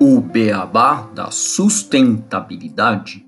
O beabá da sustentabilidade.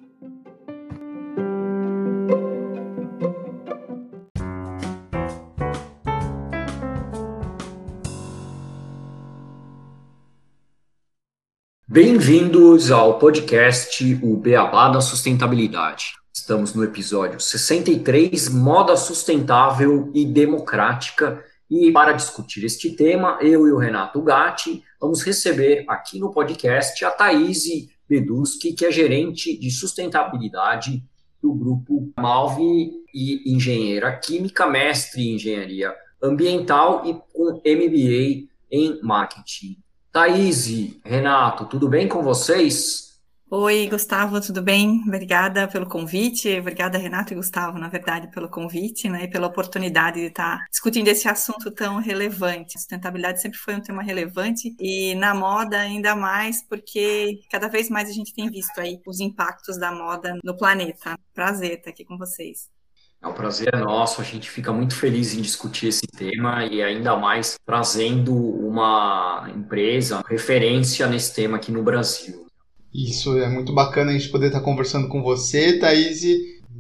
Bem-vindos ao podcast O Beabá da Sustentabilidade. Estamos no episódio 63, Moda Sustentável e Democrática. E para discutir este tema, eu e o Renato Gatti vamos receber aqui no podcast a Thaís Beduski, que é gerente de sustentabilidade do grupo Malve e engenheira química, mestre em engenharia ambiental e com MBA em marketing. Thaís, Renato, tudo bem com vocês? Oi, Gustavo, tudo bem? Obrigada pelo convite. Obrigada, Renato e Gustavo, na verdade, pelo convite né, e pela oportunidade de estar discutindo esse assunto tão relevante. Sustentabilidade sempre foi um tema relevante e na moda ainda mais porque cada vez mais a gente tem visto aí os impactos da moda no planeta. Prazer estar aqui com vocês. É um prazer é nosso, a gente fica muito feliz em discutir esse tema e ainda mais trazendo uma empresa referência nesse tema aqui no Brasil. Isso é muito bacana a gente poder estar conversando com você, Thaís.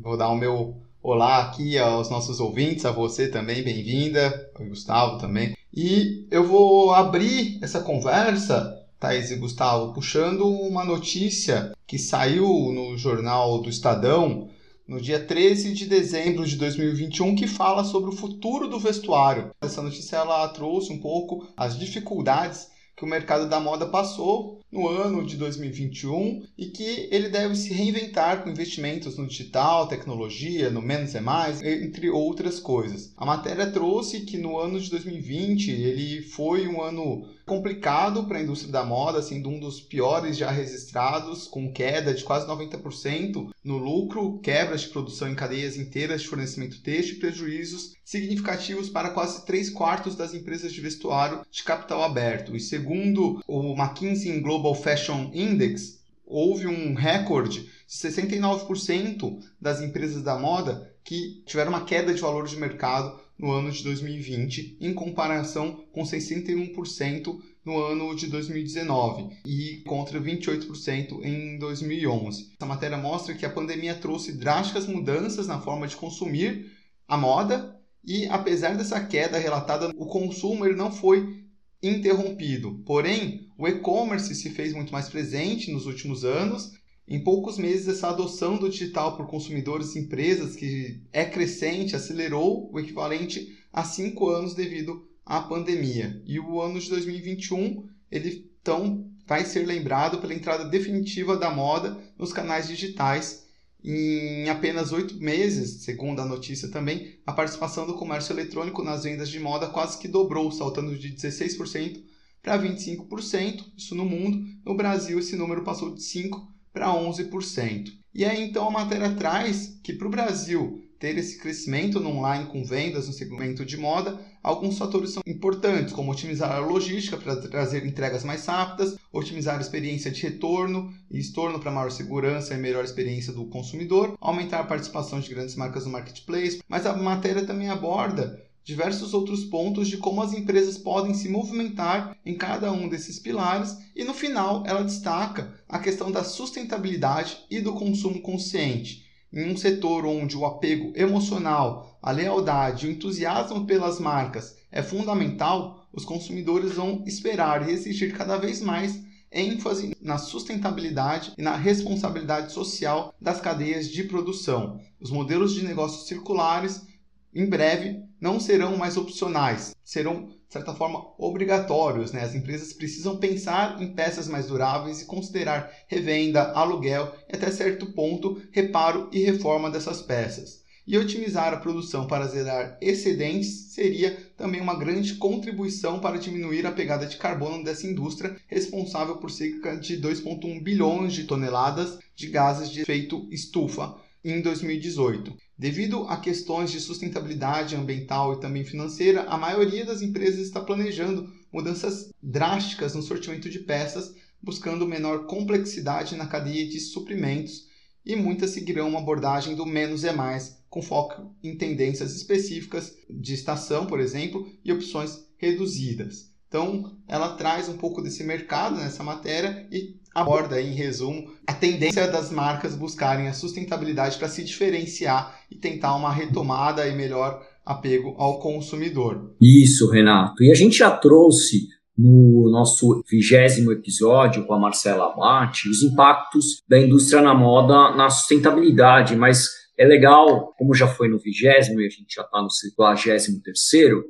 Vou dar o meu olá aqui aos nossos ouvintes, a você também, bem-vinda, ao Gustavo também. E eu vou abrir essa conversa, Thaís e Gustavo, puxando uma notícia que saiu no jornal do Estadão no dia 13 de dezembro de 2021, que fala sobre o futuro do vestuário. Essa notícia ela trouxe um pouco as dificuldades que o mercado da moda passou no ano de 2021 e que ele deve se reinventar com investimentos no digital, tecnologia, no menos é mais, entre outras coisas. A matéria trouxe que no ano de 2020 ele foi um ano complicado para a indústria da moda, sendo um dos piores já registrados, com queda de quase 90% no lucro, quebras de produção em cadeias inteiras de fornecimento têxtil e prejuízos significativos para quase 3 quartos das empresas de vestuário de capital aberto. E segundo o McKinsey Global Fashion Index, houve um recorde de 69% das empresas da moda que tiveram uma queda de valor de mercado no ano de 2020, em comparação com 61% no ano de 2019 e contra 28% em 2011. Essa matéria mostra que a pandemia trouxe drásticas mudanças na forma de consumir a moda e apesar dessa queda relatada, o consumo ele não foi interrompido. Porém, o e-commerce se fez muito mais presente nos últimos anos. Em poucos meses, essa adoção do digital por consumidores e empresas, que é crescente, acelerou o equivalente a cinco anos devido à pandemia. E o ano de 2021, ele então vai ser lembrado pela entrada definitiva da moda nos canais digitais em apenas oito meses, segundo a notícia também, a participação do comércio eletrônico nas vendas de moda quase que dobrou, saltando de 16% para 25%, isso no mundo. No Brasil, esse número passou de 5% para 11%. E aí, então, a matéria traz que para o Brasil ter esse crescimento no online com vendas no segmento de moda, alguns fatores são importantes, como otimizar a logística para trazer entregas mais rápidas, otimizar a experiência de retorno e estorno para maior segurança e melhor experiência do consumidor, aumentar a participação de grandes marcas no marketplace, mas a matéria também aborda diversos outros pontos de como as empresas podem se movimentar em cada um desses pilares e no final ela destaca a questão da sustentabilidade e do consumo consciente em um setor onde o apego emocional, a lealdade e o entusiasmo pelas marcas é fundamental, os consumidores vão esperar e exigir cada vez mais ênfase na sustentabilidade e na responsabilidade social das cadeias de produção. Os modelos de negócios circulares, em breve, não serão mais opcionais, serão certa forma, obrigatórios. Né? As empresas precisam pensar em peças mais duráveis e considerar revenda, aluguel e, até certo ponto, reparo e reforma dessas peças. E otimizar a produção para zerar excedentes seria também uma grande contribuição para diminuir a pegada de carbono dessa indústria, responsável por cerca de 2,1 bilhões de toneladas de gases de efeito estufa em 2018. Devido a questões de sustentabilidade ambiental e também financeira, a maioria das empresas está planejando mudanças drásticas no sortimento de peças, buscando menor complexidade na cadeia de suprimentos e muitas seguirão uma abordagem do menos é mais, com foco em tendências específicas de estação, por exemplo, e opções reduzidas. Então, ela traz um pouco desse mercado nessa matéria e aborda, em resumo, a tendência das marcas buscarem a sustentabilidade para se diferenciar e tentar uma retomada e melhor apego ao consumidor. Isso, Renato. E a gente já trouxe no nosso vigésimo episódio com a Marcela Abate os impactos da indústria na moda na sustentabilidade, mas é legal, como já foi no vigésimo e a gente já está no quadragésimo terceiro,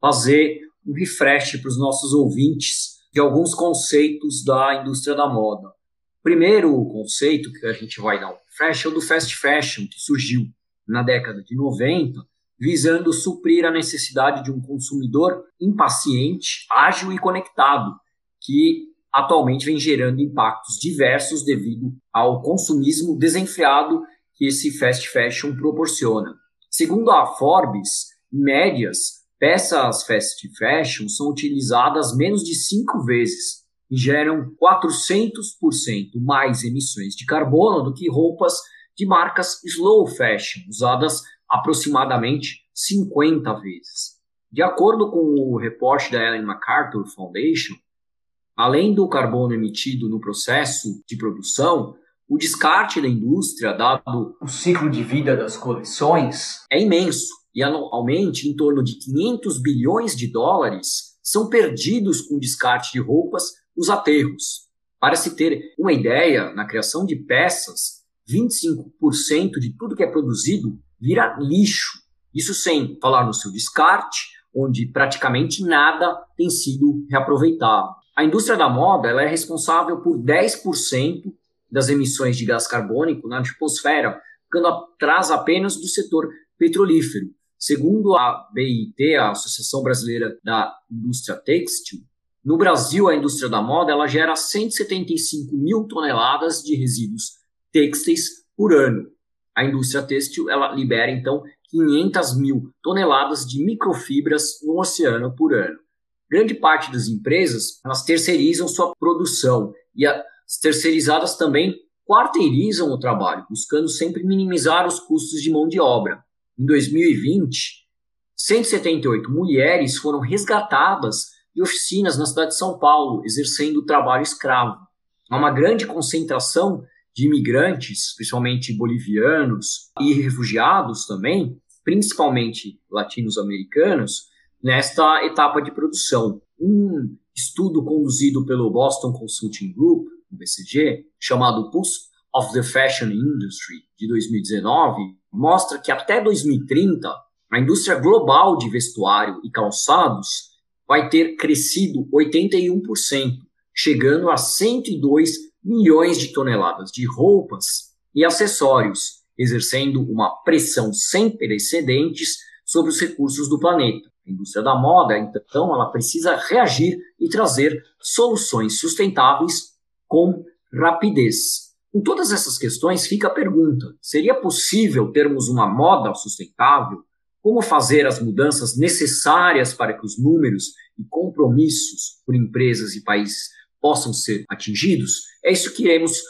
fazer um refresh para os nossos ouvintes de alguns conceitos da indústria da moda. Primeiro conceito que a gente vai dar um refresh é o do fast fashion, que surgiu na década de 90, visando suprir a necessidade de um consumidor impaciente, ágil e conectado, que atualmente vem gerando impactos diversos devido ao consumismo desenfreado que esse fast fashion proporciona. Segundo a Forbes, médias, peças fast fashion são utilizadas menos de cinco vezes e geram 400% mais emissões de carbono do que roupas de marcas slow fashion, usadas aproximadamente 50 vezes. De acordo com o reporte da Ellen MacArthur Foundation, além do carbono emitido no processo de produção, o descarte da indústria, dado o ciclo de vida das coleções, é imenso e anualmente em torno de 500 bilhões de dólares são perdidos com descarte de roupas nos aterros. Para se ter uma ideia, na criação de peças, 25% de tudo que é produzido vira lixo. Isso sem falar no seu descarte, onde praticamente nada tem sido reaproveitado. A indústria da moda ela é responsável por 10% das emissões de gás carbônico na atmosfera, ficando atrás apenas do setor petrolífero. Segundo a BIT, a Associação Brasileira da Indústria Têxtil, no Brasil a indústria da moda ela gera 175 mil toneladas de resíduos têxteis por ano. A indústria têxtil ela libera então 500 mil toneladas de microfibras no oceano por ano. Grande parte das empresas elas terceirizam sua produção e as terceirizadas também quarteirizam o trabalho, buscando sempre minimizar os custos de mão de obra. Em 2020, 178 mulheres foram resgatadas de oficinas na cidade de São Paulo, exercendo trabalho escravo. Há uma grande concentração de imigrantes, principalmente bolivianos e refugiados também, principalmente latinos-americanos, nesta etapa de produção. Um estudo conduzido pelo Boston Consulting Group, o BCG, chamado Pulse of the Fashion Industry, de 2019, mostra que até 2030 a indústria global de vestuário e calçados vai ter crescido 81%, chegando a 102 milhões de toneladas de roupas e acessórios, exercendo uma pressão sem precedentes sobre os recursos do planeta. A indústria da moda, então, ela precisa reagir e trazer soluções sustentáveis com rapidez. Com todas essas questões, fica a pergunta: seria possível termos uma moda sustentável? Como fazer as mudanças necessárias para que os números e compromissos por empresas e países possam ser atingidos? É isso que iremos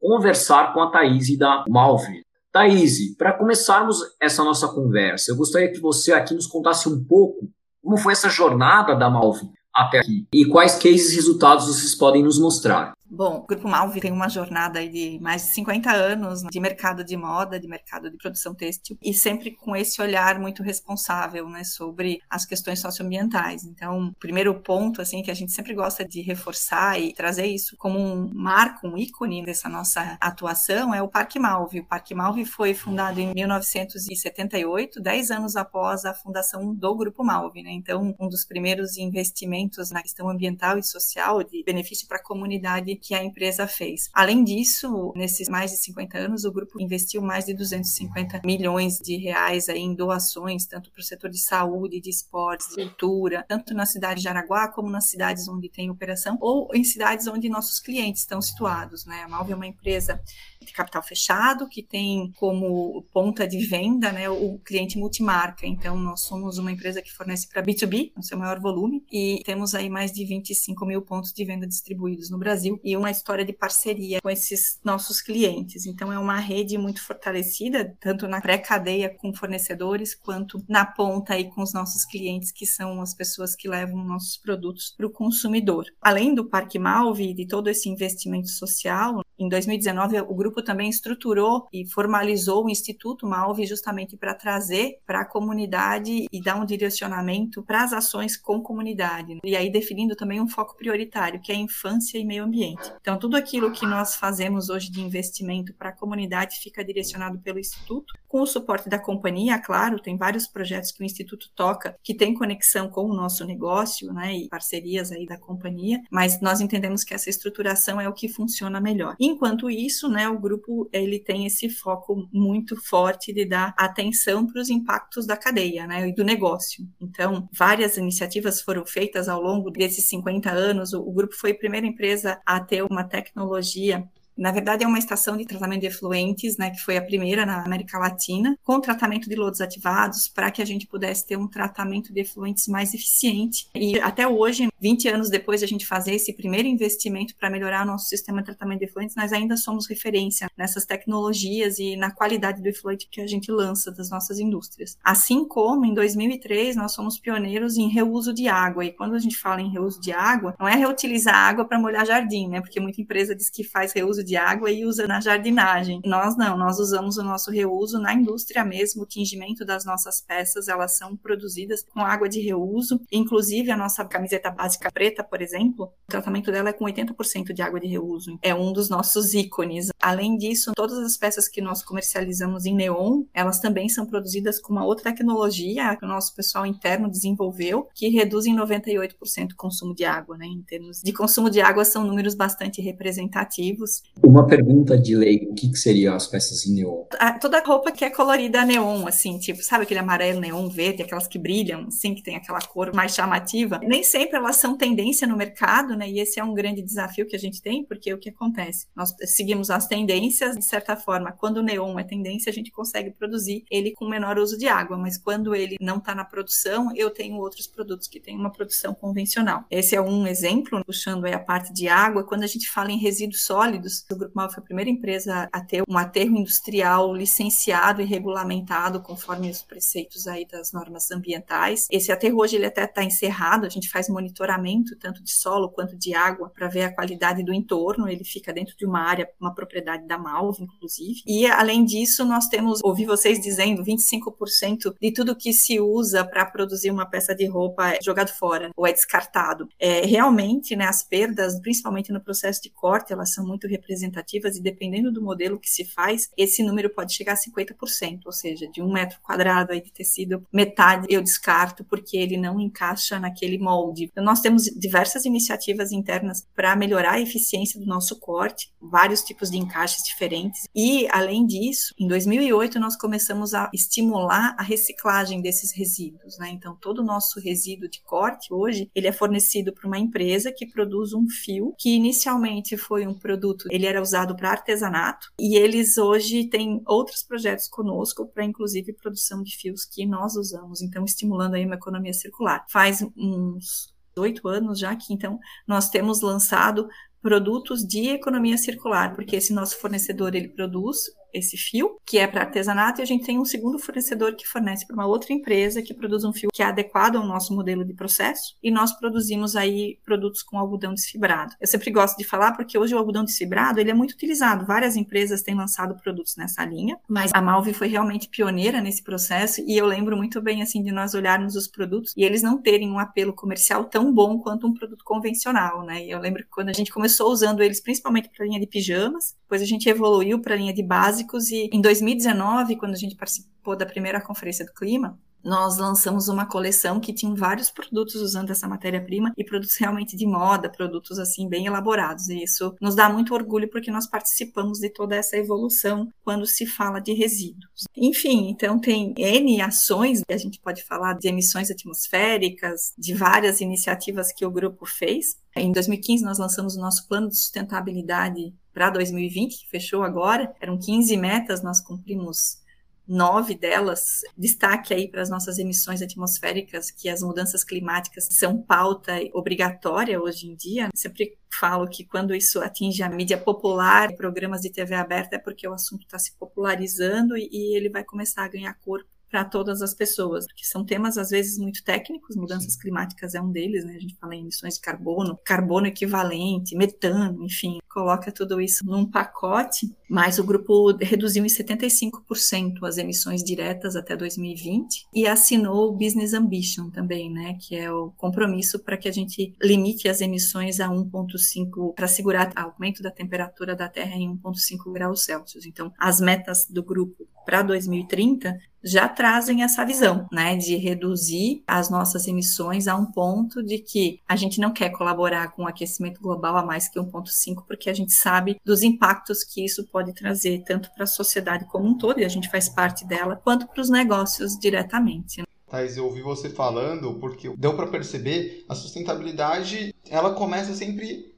conversar com a Thaís da Malve. Thaís, para começarmos essa nossa conversa, eu gostaria que você aqui nos contasse um pouco como foi essa jornada da Malve até aqui e quais cases e resultados vocês podem nos mostrar. Bom, o Grupo Malve tem uma jornada de mais de 50 anos de mercado de moda, de mercado de produção têxtil, e sempre com esse olhar muito responsável, né, sobre as questões socioambientais. Então, o primeiro ponto, assim, que a gente sempre gosta de reforçar e trazer isso como um marco, um ícone dessa nossa atuação é o Parque Malve. O Parque Malve foi fundado em 1978, 10 anos após a fundação do Grupo Malve, né? Então, um dos primeiros investimentos na questão ambiental e social de benefício para a comunidade que a empresa fez. Além disso, nesses mais de 50 anos, o grupo investiu mais de 250 milhões de reais aí em doações, tanto para o setor de saúde, de esportes, de cultura, tanto na cidade de Araguá como nas cidades onde tem operação ou em cidades onde nossos clientes estão situados. Né? A Malve é uma empresa de capital fechado, que tem como ponta de venda né, o cliente multimarca. Então, nós somos uma empresa que fornece para B2B, no seu maior volume, e temos aí mais de 25 mil pontos de venda distribuídos no Brasil e uma história de parceria com esses nossos clientes. Então, é uma rede muito fortalecida, tanto na pré-cadeia com fornecedores, quanto na ponta aí com os nossos clientes, que são as pessoas que levam nossos produtos para o consumidor. Além do Parque Malve e de todo esse investimento social, em 2019, o grupo também estruturou e formalizou o Instituto Malve justamente para trazer para a comunidade e dar um direcionamento para as ações com comunidade. E aí definindo também um foco prioritário, que é infância e meio ambiente. Então, tudo aquilo que nós fazemos hoje de investimento para a comunidade fica direcionado pelo Instituto, com o suporte da companhia, claro, tem vários projetos que o Instituto toca que tem conexão com o nosso negócio, né, e parcerias aí da companhia, mas nós entendemos que essa estruturação é o que funciona melhor. Enquanto isso, né, o grupo ele tem esse foco muito forte de dar atenção para os impactos da cadeia, né, e do negócio. Então, várias iniciativas foram feitas ao longo desses 50 anos. O, o grupo foi a primeira empresa a ter uma tecnologia na verdade, é uma estação de tratamento de efluentes, né, que foi a primeira na América Latina, com tratamento de lodos ativados, para que a gente pudesse ter um tratamento de efluentes mais eficiente. E até hoje, 20 anos depois de a gente fazer esse primeiro investimento para melhorar nosso sistema de tratamento de efluentes, nós ainda somos referência nessas tecnologias e na qualidade do efluente que a gente lança das nossas indústrias. Assim como em 2003 nós somos pioneiros em reuso de água. E quando a gente fala em reuso de água, não é reutilizar água para molhar jardim, né? Porque muita empresa diz que faz reuso de água e usa na jardinagem. Nós não, nós usamos o nosso reuso na indústria mesmo, o tingimento das nossas peças, elas são produzidas com água de reuso, inclusive a nossa camiseta básica preta, por exemplo, o tratamento dela é com 80% de água de reuso. É um dos nossos ícones. Além disso, todas as peças que nós comercializamos em neon, elas também são produzidas com uma outra tecnologia que o nosso pessoal interno desenvolveu, que reduz em 98% o consumo de água, né? Em termos de consumo de água, são números bastante representativos. Uma pergunta de lei, o que, que seriam as peças em neon? A, toda roupa que é colorida neon, assim, tipo, sabe aquele amarelo, neon, verde, aquelas que brilham, assim, que tem aquela cor mais chamativa. Nem sempre elas são tendência no mercado, né? E esse é um grande desafio que a gente tem, porque o que acontece? Nós seguimos as tendências, de certa forma, quando o neon é tendência, a gente consegue produzir ele com menor uso de água, mas quando ele não está na produção, eu tenho outros produtos que têm uma produção convencional. Esse é um exemplo, puxando aí a parte de água, quando a gente fala em resíduos sólidos, o Grupo Mal foi a primeira empresa a ter um aterro industrial licenciado e regulamentado conforme os preceitos aí das normas ambientais. Esse aterro hoje ele até está encerrado, a gente faz monitoramento tanto de solo quanto de água para ver a qualidade do entorno. Ele fica dentro de uma área, uma propriedade da Malve, inclusive. E além disso, nós temos, ouvi vocês dizendo, 25% de tudo que se usa para produzir uma peça de roupa é jogado fora ou é descartado. É, realmente, né, as perdas, principalmente no processo de corte, elas são muito representativas representativas e dependendo do modelo que se faz, esse número pode chegar a 50%, ou seja, de um metro quadrado aí de tecido, metade eu descarto porque ele não encaixa naquele molde. Então, nós temos diversas iniciativas internas para melhorar a eficiência do nosso corte, vários tipos de encaixes diferentes. E, além disso, em 2008 nós começamos a estimular a reciclagem desses resíduos, né? Então, todo o nosso resíduo de corte hoje, ele é fornecido para uma empresa que produz um fio que inicialmente foi um produto, ele era usado para artesanato e eles hoje têm outros projetos conosco para inclusive produção de fios que nós usamos, então estimulando aí uma economia circular. Faz uns oito anos já que então nós temos lançado produtos de economia circular, porque esse nosso fornecedor ele produz esse fio, que é para artesanato, e a gente tem um segundo fornecedor que fornece para uma outra empresa que produz um fio que é adequado ao nosso modelo de processo, e nós produzimos aí produtos com algodão desfibrado. Eu sempre gosto de falar porque hoje o algodão desfibrado ele é muito utilizado, várias empresas têm lançado produtos nessa linha, mas a Malve foi realmente pioneira nesse processo, e eu lembro muito bem assim de nós olharmos os produtos e eles não terem um apelo comercial tão bom quanto um produto convencional, né? E eu lembro que quando a gente começou usando eles principalmente para linha de pijamas, depois a gente evoluiu para a linha de base básicos e em 2019, quando a gente participou da primeira conferência do clima, nós lançamos uma coleção que tinha vários produtos usando essa matéria-prima e produtos realmente de moda, produtos assim bem elaborados. E isso nos dá muito orgulho porque nós participamos de toda essa evolução quando se fala de resíduos. Enfim, então tem N ações, a gente pode falar de emissões atmosféricas, de várias iniciativas que o grupo fez. Em 2015 nós lançamos o nosso plano de sustentabilidade para 2020, que fechou agora. Eram 15 metas, nós cumprimos nove delas, destaque aí para as nossas emissões atmosféricas, que as mudanças climáticas são pauta obrigatória hoje em dia. Sempre falo que quando isso atinge a mídia popular, programas de TV aberta, é porque o assunto está se popularizando e ele vai começar a ganhar corpo para todas as pessoas, porque são temas às vezes muito técnicos, mudanças Sim. climáticas é um deles, né? A gente fala em emissões de carbono, carbono equivalente, metano, enfim, coloca tudo isso num pacote, mas o grupo reduziu em 75% as emissões diretas até 2020 e assinou o Business Ambition também, né, que é o compromisso para que a gente limite as emissões a 1.5 para segurar o aumento da temperatura da Terra em 1.5 graus Celsius. Então, as metas do grupo para 2030 já trazem essa visão, né, de reduzir as nossas emissões a um ponto de que a gente não quer colaborar com o aquecimento global a mais que 1.5, porque a gente sabe dos impactos que isso pode trazer tanto para a sociedade como um todo, e a gente faz parte dela, quanto para os negócios diretamente. Thais, eu ouvi você falando porque deu para perceber a sustentabilidade, ela começa sempre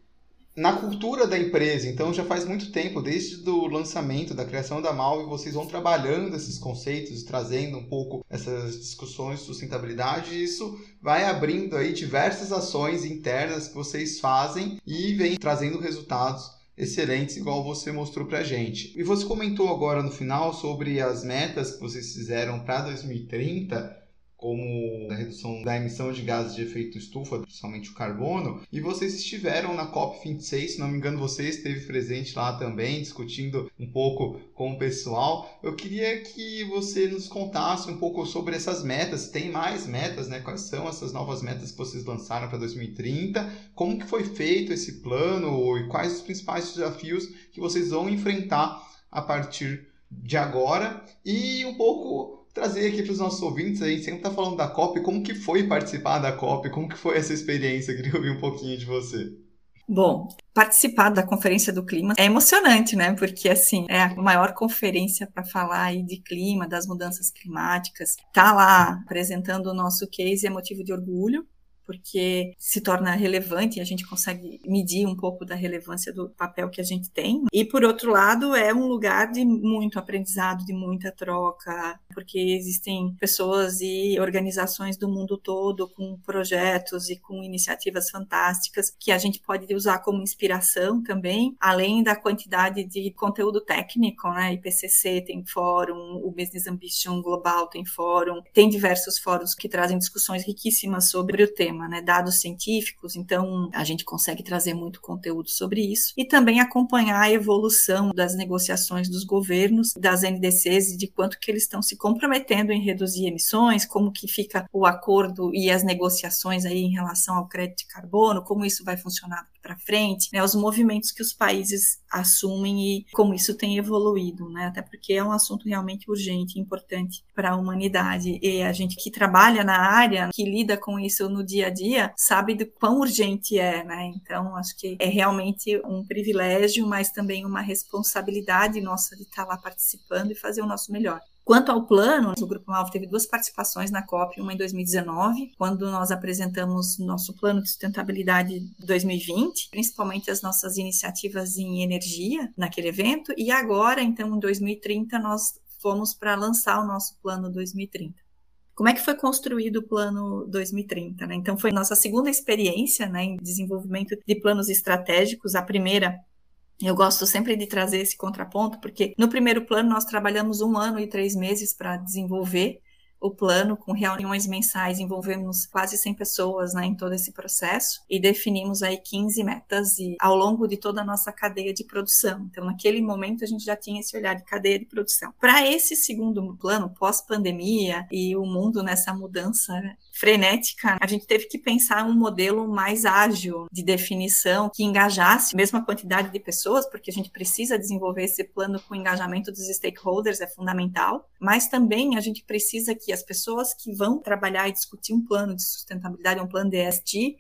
na cultura da empresa. Então já faz muito tempo, desde o lançamento, da criação da Mal, e vocês vão trabalhando esses conceitos, trazendo um pouco essas discussões de sustentabilidade, e isso vai abrindo aí diversas ações internas que vocês fazem e vem trazendo resultados excelentes, igual você mostrou pra gente. E você comentou agora no final sobre as metas que vocês fizeram para 2030 como a redução da emissão de gases de efeito estufa, principalmente o carbono, e vocês estiveram na COP26, se não me engano, você esteve presente lá também, discutindo um pouco com o pessoal. Eu queria que você nos contasse um pouco sobre essas metas, tem mais metas, né? Quais são essas novas metas que vocês lançaram para 2030? Como que foi feito esse plano e quais os principais desafios que vocês vão enfrentar a partir de agora? E um pouco trazer aqui para os nossos ouvintes, a gente sempre está falando da COP, como que foi participar da COP, como que foi essa experiência? Queria ouvir um pouquinho de você. Bom, participar da Conferência do Clima é emocionante, né? Porque, assim, é a maior conferência para falar aí de clima, das mudanças climáticas. Tá lá apresentando o nosso case é motivo de orgulho porque se torna relevante e a gente consegue medir um pouco da relevância do papel que a gente tem. E, por outro lado, é um lugar de muito aprendizado, de muita troca, porque existem pessoas e organizações do mundo todo com projetos e com iniciativas fantásticas que a gente pode usar como inspiração também, além da quantidade de conteúdo técnico, né? IPCC tem fórum, o Business Ambition Global tem fórum, tem diversos fóruns que trazem discussões riquíssimas sobre o tema tema, né, dados científicos, então a gente consegue trazer muito conteúdo sobre isso e também acompanhar a evolução das negociações dos governos, das NDCs e de quanto que eles estão se comprometendo em reduzir emissões, como que fica o acordo e as negociações aí em relação ao crédito de carbono, como isso vai funcionar para frente, né, os movimentos que os países assumem e como isso tem evoluído, né, até porque é um assunto realmente urgente importante para a humanidade e a gente que trabalha na área, que lida com isso no dia a dia, sabe do quão urgente é, né, então acho que é realmente um privilégio, mas também uma responsabilidade nossa de estar lá participando e fazer o nosso melhor. Quanto ao plano, o Grupo Malvo teve duas participações na COP, uma em 2019, quando nós apresentamos nosso plano de sustentabilidade 2020, principalmente as nossas iniciativas em energia naquele evento, e agora, então, em 2030, nós fomos para lançar o nosso plano 2030 como é que foi construído o plano 2030, né? Então foi nossa segunda experiência, né, em desenvolvimento de planos estratégicos. A primeira eu gosto sempre de trazer esse contraponto, porque no primeiro plano nós trabalhamos um ano e três meses para desenvolver o plano com reuniões mensais, envolvemos quase 100 pessoas né, em todo esse processo e definimos aí 15 metas e, ao longo de toda a nossa cadeia de produção. Então, naquele momento, a gente já tinha esse olhar de cadeia de produção. Para esse segundo plano, pós-pandemia e o mundo nessa mudança frenética, a gente teve que pensar um modelo mais ágil de definição que engajasse a mesma quantidade de pessoas, porque a gente precisa desenvolver esse plano com engajamento dos stakeholders, é fundamental, mas também a gente precisa que que as pessoas que vão trabalhar e discutir um plano de sustentabilidade, um plano de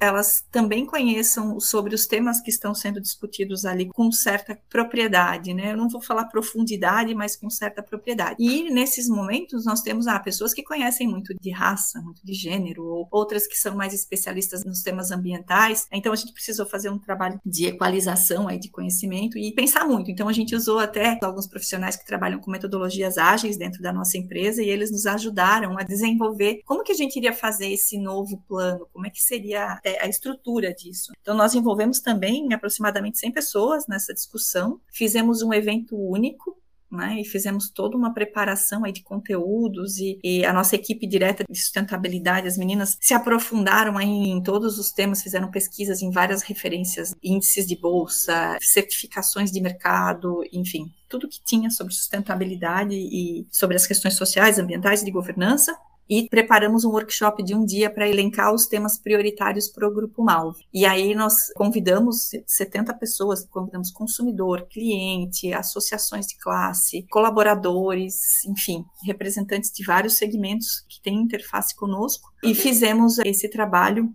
elas também conheçam sobre os temas que estão sendo discutidos ali com certa propriedade, né? Eu não vou falar profundidade, mas com certa propriedade. E nesses momentos nós temos ah, pessoas que conhecem muito de raça, muito de gênero, ou outras que são mais especialistas nos temas ambientais. Então a gente precisou fazer um trabalho de equalização aí de conhecimento e pensar muito. Então a gente usou até alguns profissionais que trabalham com metodologias ágeis dentro da nossa empresa e eles nos ajudaram a desenvolver como que a gente iria fazer esse novo plano, como é que seria a estrutura disso. Então nós envolvemos também aproximadamente 100 pessoas nessa discussão, fizemos um evento único né, e fizemos toda uma preparação aí de conteúdos e, e, a nossa equipe direta de sustentabilidade, as meninas se aprofundaram aí em todos os temas, fizeram pesquisas em várias referências, índices de bolsa, certificações de mercado, enfim, tudo que tinha sobre sustentabilidade e sobre as questões sociais, ambientais e de governança e preparamos um workshop de um dia para elencar os temas prioritários para o Grupo Malve. E aí nós convidamos 70 pessoas, convidamos consumidor, cliente, associações de classe, colaboradores, enfim, representantes de vários segmentos que têm interface conosco e fizemos esse trabalho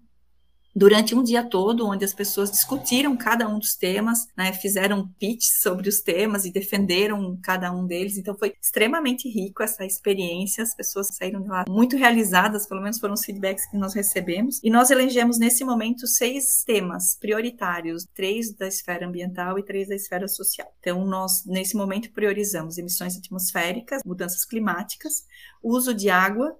durante um dia todo, onde as pessoas discutiram cada um dos temas, né, fizeram pitch sobre os temas e defenderam cada um deles. Então foi extremamente rico essa experiência. As pessoas saíram de lá muito realizadas, pelo menos foram os feedbacks que nós recebemos. E nós elegemos nesse momento seis temas prioritários, três da esfera ambiental e três da esfera social. Então nós nesse momento priorizamos emissões atmosféricas, mudanças climáticas, uso de água,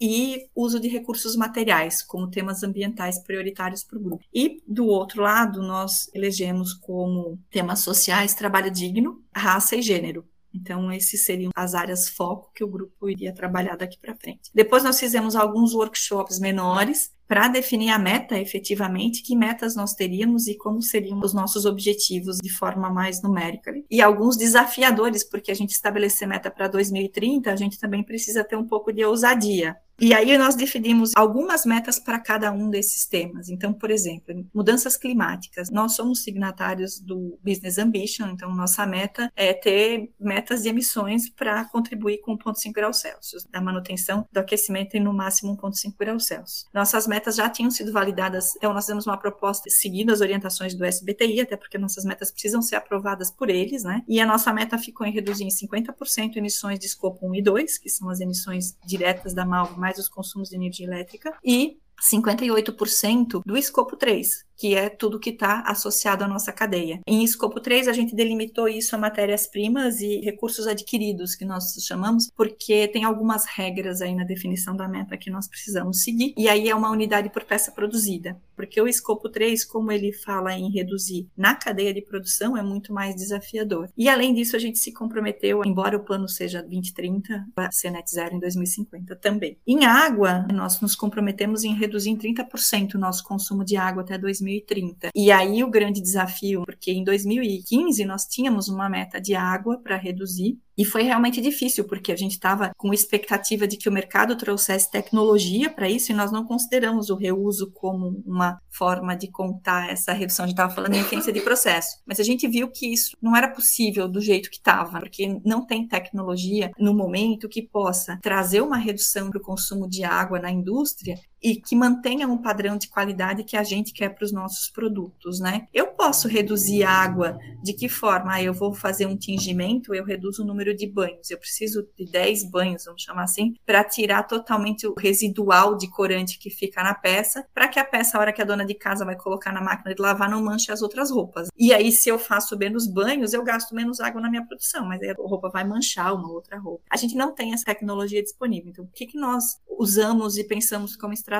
e uso de recursos materiais como temas ambientais prioritários para o grupo. E do outro lado, nós elegemos como temas sociais trabalho digno, raça e gênero. Então, esses seriam as áreas foco que o grupo iria trabalhar daqui para frente. Depois, nós fizemos alguns workshops menores para definir a meta efetivamente, que metas nós teríamos e como seriam os nossos objetivos de forma mais numérica. E alguns desafiadores, porque a gente estabelecer meta para 2030, a gente também precisa ter um pouco de ousadia. E aí nós definimos algumas metas para cada um desses temas. Então, por exemplo, mudanças climáticas. Nós somos signatários do Business Ambition, então nossa meta é ter metas de emissões para contribuir com 1,5 graus Celsius, da manutenção do aquecimento em no máximo 1,5 graus Celsius. Nossas metas já tinham sido validadas, então nós temos uma proposta seguindo as orientações do SBTI, até porque nossas metas precisam ser aprovadas por eles, né? E a nossa meta ficou em reduzir em 50% emissões de escopo 1 e 2, que são as emissões diretas da Malva mais os consumos de energia elétrica, e 58% do escopo 3, que é tudo que está associado à nossa cadeia. Em escopo 3, a gente delimitou isso a matérias-primas e recursos adquiridos, que nós chamamos, porque tem algumas regras aí na definição da meta que nós precisamos seguir, e aí é uma unidade por peça produzida, porque o escopo 3, como ele fala em reduzir na cadeia de produção, é muito mais desafiador. E além disso, a gente se comprometeu, embora o plano seja 2030, a ser net zero em 2050 também. Em água, nós nos comprometemos em reduzir em 30% o nosso consumo de água até 2030. E aí o grande desafio, porque em 2015 nós tínhamos uma meta de água para reduzir, e foi realmente difícil, porque a gente estava com expectativa de que o mercado trouxesse tecnologia para isso e nós não consideramos o reuso como uma forma de contar essa redução. A gente estava falando em eficiência de processo, mas a gente viu que isso não era possível do jeito que estava, porque não tem tecnologia no momento que possa trazer uma redução para o consumo de água na indústria e que mantenha um padrão de qualidade que a gente quer para os nossos produtos, né? Eu posso reduzir água de que forma? Ah, eu vou fazer um tingimento, eu reduzo o número de banhos. Eu preciso de 10 banhos, vamos chamar assim, para tirar totalmente o residual de corante que fica na peça, para que a peça, a hora que a dona de casa vai colocar na máquina de lavar, não manche as outras roupas. E aí, se eu faço menos banhos, eu gasto menos água na minha produção, mas aí a roupa vai manchar uma outra roupa. A gente não tem essa tecnologia disponível. Então, o que, que nós usamos e pensamos como estratégia?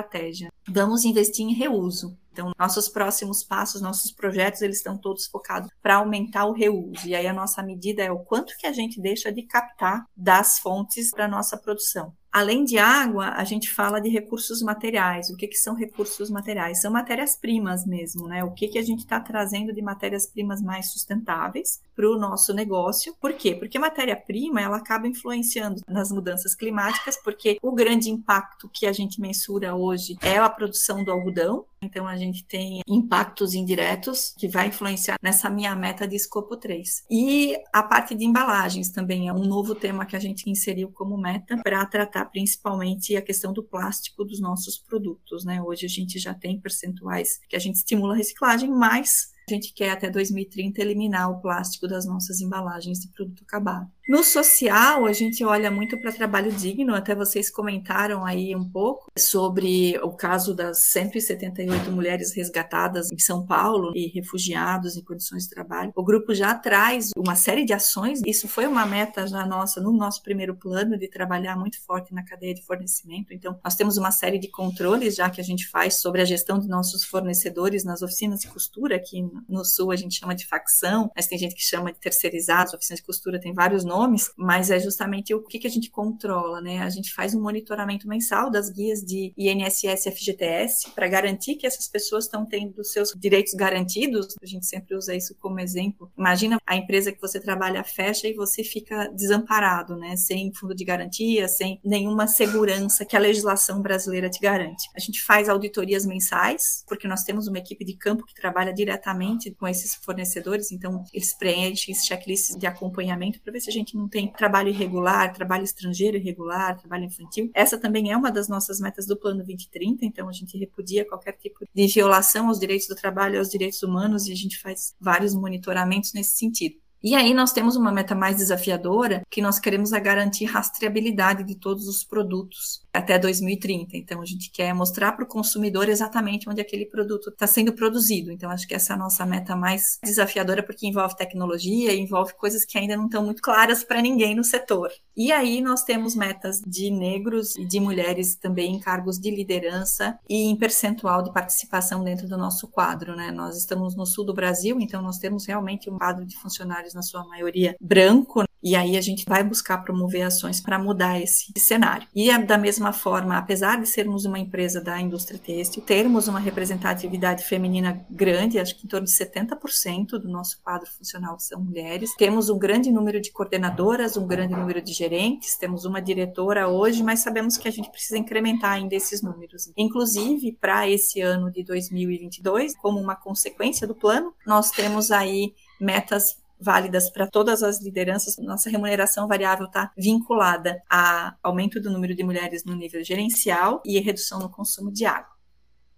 Vamos investir em reuso. Então, nossos próximos passos, nossos projetos, eles estão todos focados para aumentar o reuso. E aí a nossa medida é o quanto que a gente deixa de captar das fontes para nossa produção. Além de água, a gente fala de recursos materiais. O que, que são recursos materiais? São matérias-primas mesmo, né? O que, que a gente está trazendo de matérias-primas mais sustentáveis para o nosso negócio. Por quê? Porque matéria-prima ela acaba influenciando nas mudanças climáticas, porque o grande impacto que a gente mensura hoje é a produção do algodão. Então a gente tem impactos indiretos que vai influenciar nessa minha meta de escopo 3. E a parte de embalagens também é um novo tema que a gente inseriu como meta para tratar principalmente a questão do plástico dos nossos produtos, né? Hoje a gente já tem percentuais que a gente estimula a reciclagem, mas a gente quer até 2030 eliminar o plástico das nossas embalagens de produto acabado. No social, a gente olha muito para trabalho digno, até vocês comentaram aí um pouco sobre o caso das 178 mulheres resgatadas em São Paulo e refugiados em condições de trabalho. O grupo já traz uma série de ações, isso foi uma meta já nossa no nosso primeiro plano de trabalhar muito forte na cadeia de fornecimento. Então, nós temos uma série de controles já que a gente faz sobre a gestão de nossos fornecedores nas oficinas de costura, aqui no Sul a gente chama de facção, mas tem gente que chama de terceirizados, oficinas de costura tem vários nomes nomes, mas é justamente o que, que a gente controla, né? A gente faz um monitoramento mensal das guias de INSS e FGTS para garantir que essas pessoas estão tendo seus direitos garantidos. A gente sempre usa isso como exemplo. Imagina a empresa que você trabalha fecha e você fica desamparado, né? Sem fundo de garantia, sem nenhuma segurança que a legislação brasileira te garante. A gente faz auditorias mensais, porque nós temos uma equipe de campo que trabalha diretamente com esses fornecedores, então eles preenchem checklists de acompanhamento para ver se a gente gente não tem trabalho irregular, trabalho estrangeiro irregular, trabalho infantil. Essa também é uma das nossas metas do Plano 2030, então a gente repudia qualquer tipo de violação aos direitos do trabalho aos direitos humanos e a gente faz vários monitoramentos nesse sentido. E aí nós temos uma meta mais desafiadora, que nós queremos a garantir rastreabilidade de todos os produtos até 2030. Então a gente quer mostrar para o consumidor exatamente onde aquele produto está sendo produzido. Então acho que essa é a nossa meta mais desafiadora porque envolve tecnologia, envolve coisas que ainda não estão muito claras para ninguém no setor. E aí nós temos metas de negros e de mulheres também em cargos de liderança e em percentual de participação dentro do nosso quadro, né? Nós estamos no sul do Brasil, então nós temos realmente um quadro de funcionários na sua maioria, branco, e aí a gente vai buscar promover ações para mudar esse cenário. E é da mesma forma, apesar de sermos uma empresa da indústria têxtil, termos uma representatividade feminina grande, acho que em torno de 70% do nosso quadro funcional são mulheres. Temos um grande número de coordenadoras, um grande número de gerentes, temos uma diretora hoje, mas sabemos que a gente precisa incrementar ainda esses números. Inclusive, para esse ano de 2022, como uma consequência do plano, nós temos aí metas válidas para todas as lideranças. Nossa remuneração variável está vinculada a aumento do número de mulheres no nível gerencial e redução no consumo de água.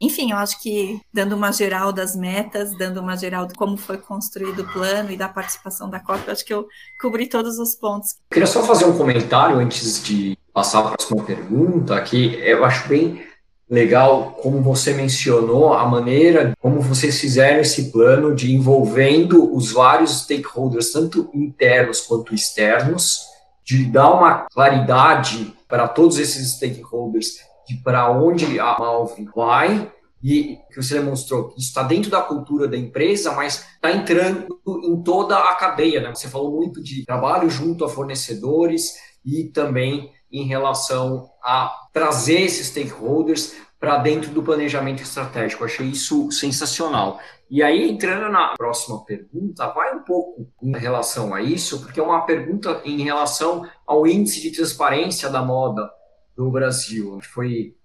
Enfim, eu acho que dando uma geral das metas, dando uma geral de como foi construído o plano e da participação da COP, eu acho que eu cobri todos os pontos. Eu queria só fazer um comentário antes de passar para a próxima pergunta, que eu acho bem legal como você mencionou a maneira como vocês fizeram esse plano de envolvendo os vários stakeholders, tanto internos quanto externos, de dar uma claridade para todos esses stakeholders de para onde a Malve vai e que você demonstrou que está dentro da cultura da empresa, mas está entrando em toda a cadeia. Né? Você falou muito de trabalho junto a fornecedores e também em relação a trazer esses stakeholders para dentro do planejamento estratégico. achei isso sensacional. E aí, entrando na próxima pergunta, vai um pouco em relação a isso, porque é uma pergunta em relação ao índice de transparência da moda do Brasil, que foi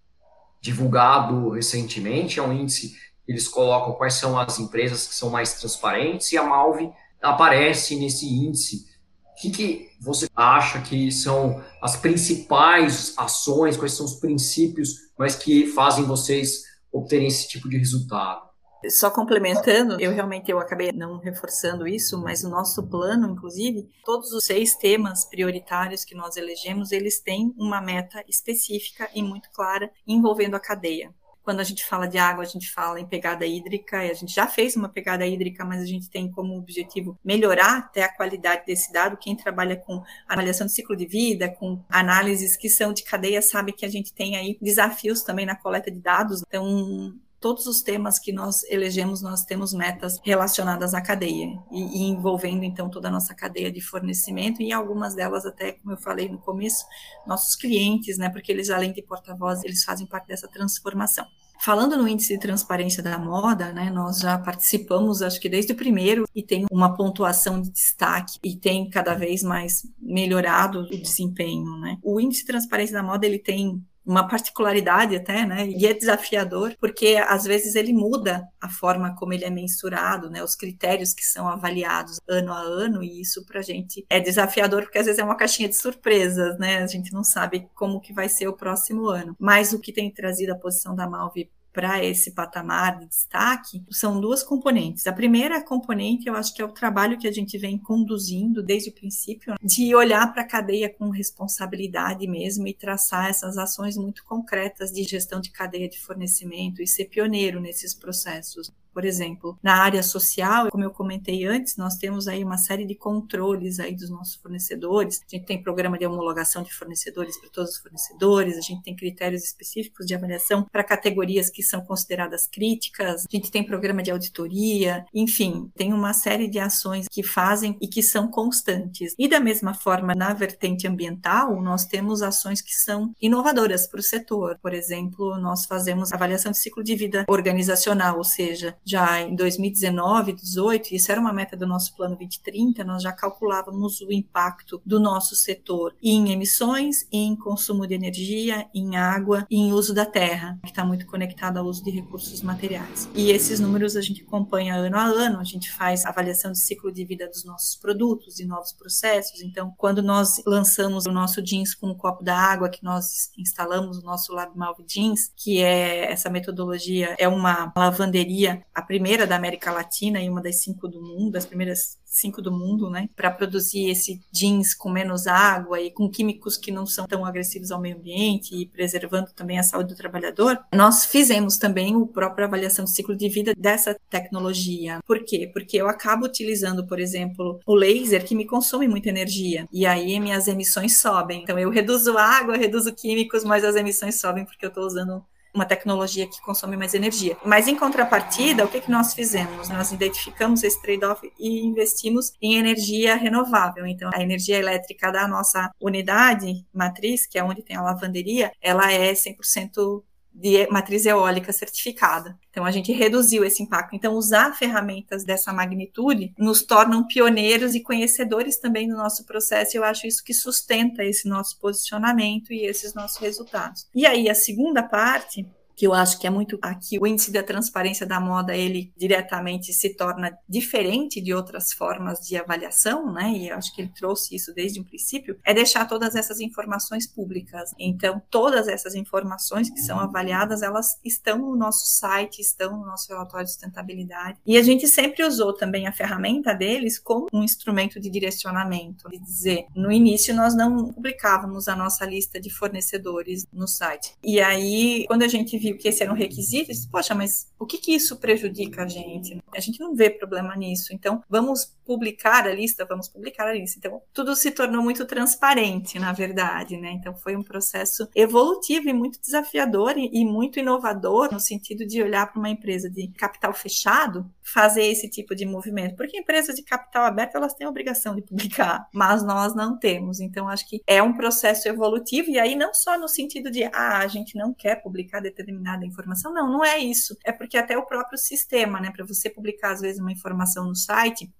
divulgado recentemente, é um índice que eles colocam quais são as empresas que são mais transparentes, e a Malve aparece nesse índice o que, que você acha que são as principais ações, quais são os princípios, mas que fazem vocês obterem esse tipo de resultado? Só complementando, eu realmente eu acabei não reforçando isso, mas o nosso plano, inclusive, todos os seis temas prioritários que nós elegemos, eles têm uma meta específica e muito clara envolvendo a cadeia. Quando a gente fala de água, a gente fala em pegada hídrica, e a gente já fez uma pegada hídrica, mas a gente tem como objetivo melhorar até a qualidade desse dado. Quem trabalha com avaliação de ciclo de vida, com análises que são de cadeia, sabe que a gente tem aí desafios também na coleta de dados. Então, todos os temas que nós elegemos, nós temos metas relacionadas à cadeia e, e, envolvendo então toda a nossa cadeia de fornecimento e algumas delas até, como eu falei no começo, nossos clientes, né, porque eles além de porta-voz, eles fazem parte dessa transformação. Falando no índice de transparência da moda, né, nós já participamos, acho que desde o primeiro, e tem uma pontuação de destaque e tem cada vez mais melhorado o desempenho. Né? O índice de transparência da moda ele tem uma particularidade até, né? E é desafiador, porque às vezes ele muda a forma como ele é mensurado, né? Os critérios que são avaliados ano a ano, e isso para a gente é desafiador, porque às vezes é uma caixinha de surpresas, né? A gente não sabe como que vai ser o próximo ano. Mas o que tem trazido a posição da Malve para esse patamar de destaque são duas componentes. A primeira componente, eu acho que é o trabalho que a gente vem conduzindo desde o princípio, de olhar para a cadeia com responsabilidade mesmo e traçar essas ações muito concretas de gestão de cadeia de fornecimento e ser pioneiro nesses processos. Por exemplo, na área social, como eu comentei antes, nós temos aí uma série de controles aí dos nossos fornecedores. A gente tem programa de homologação de fornecedores para todos os fornecedores, a gente tem critérios específicos de avaliação para categorias que são consideradas críticas, a gente tem programa de auditoria, enfim, tem uma série de ações que fazem e que são constantes. E da mesma forma, na vertente ambiental, nós temos ações que são inovadoras para o setor. Por exemplo, nós fazemos avaliação de ciclo de vida organizacional, ou seja, já em 2019, 2018, isso era uma meta do nosso plano 2030, nós já calculávamos o impacto do nosso setor em emissões, em consumo de energia, em água em uso da terra, que está muito conectado ao uso de recursos materiais. E esses números a gente acompanha ano a ano, a gente faz avaliação de ciclo de vida dos nossos produtos e novos processos. Então, quando nós lançamos o nosso jeans com um copo da água, que nós instalamos o nosso Lab Malve Jeans, que é essa metodologia, é uma lavanderia a primeira da América Latina e uma das cinco do mundo, das primeiras cinco do mundo, né, para produzir esse jeans com menos água e com químicos que não são tão agressivos ao meio ambiente e preservando também a saúde do trabalhador, nós fizemos também o próprio avaliação de ciclo de vida dessa tecnologia. Por quê? Porque eu acabo utilizando, por exemplo, o laser que me consome muita energia e aí minhas emissões sobem. Então eu reduzo água, reduzo químicos, mas as emissões sobem porque eu estou usando uma tecnologia que consome mais energia. Mas em contrapartida, o que, que nós fizemos? Nós identificamos esse trade-off e investimos em energia renovável. Então, a energia elétrica da nossa unidade matriz, que é onde tem a lavanderia, ela é 100% de matriz eólica certificada. Então, a gente reduziu esse impacto. Então, usar ferramentas dessa magnitude nos tornam pioneiros e conhecedores também do nosso processo. E eu acho isso que sustenta esse nosso posicionamento e esses nossos resultados. E aí, a segunda parte que eu acho que é muito aqui o índice da transparência da moda ele diretamente se torna diferente de outras formas de avaliação, né? E eu acho que ele trouxe isso desde o princípio, é deixar todas essas informações públicas. Então, todas essas informações que são avaliadas, elas estão no nosso site, estão no nosso relatório de sustentabilidade. E a gente sempre usou também a ferramenta deles como um instrumento de direcionamento, de dizer, no início nós não publicávamos a nossa lista de fornecedores no site. E aí, quando a gente viu que esse era um requisito, disse, poxa, mas o que, que isso prejudica a gente? A gente não vê problema nisso. Então, vamos publicar a lista, vamos publicar a lista. Então, tudo se tornou muito transparente, na verdade, né? Então, foi um processo evolutivo e muito desafiador e, e muito inovador no sentido de olhar para uma empresa de capital fechado fazer esse tipo de movimento, porque empresas de capital aberto elas têm a obrigação de publicar, mas nós não temos. Então, acho que é um processo evolutivo e aí não só no sentido de ah, a gente não quer publicar determinada informação, não, não é isso. É porque até o próprio sistema, né, para você publicar às vezes uma informação no site,